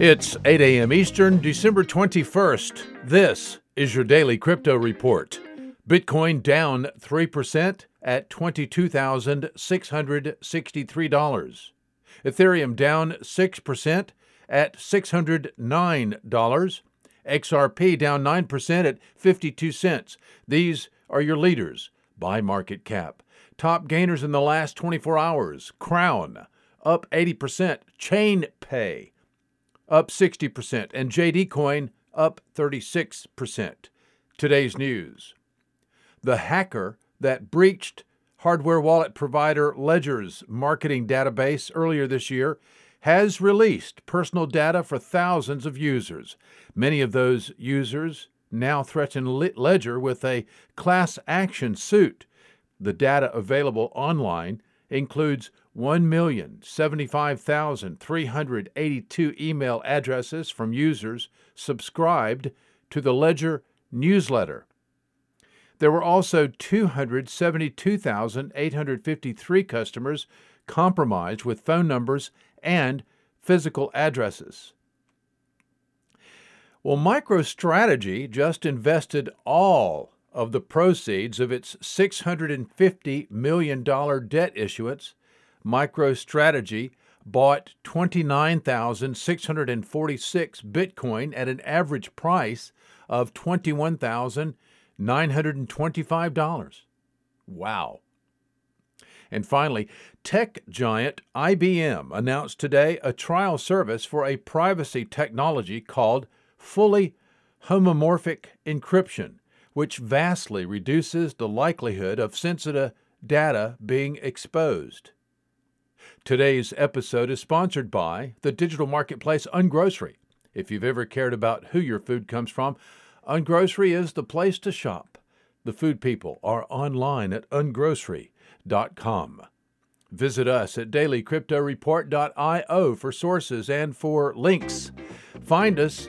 It's 8 a.m. Eastern, December 21st. This is your daily crypto report. Bitcoin down 3% at $22,663. Ethereum down 6% at $609. XRP down 9% at 52 cents. These are your leaders by market cap. Top gainers in the last 24 hours Crown up 80%, Chain Pay up 60%, and JD Coin up 36%. Today's news The hacker that breached hardware wallet provider Ledger's marketing database earlier this year has released personal data for thousands of users. Many of those users now threaten Ledger with a class action suit. The data available online includes 1,075,382 email addresses from users subscribed to the Ledger newsletter. There were also 272,853 customers compromised with phone numbers and physical addresses. Well, MicroStrategy just invested all of the proceeds of its $650 million debt issuance. MicroStrategy bought 29,646 Bitcoin at an average price of $21,925. Wow. And finally, tech giant IBM announced today a trial service for a privacy technology called fully homomorphic encryption, which vastly reduces the likelihood of sensitive data being exposed. Today's episode is sponsored by the digital marketplace Ungrocery. If you've ever cared about who your food comes from, Ungrocery is the place to shop. The food people are online at ungrocery.com. Visit us at dailycryptoreport.io for sources and for links. Find us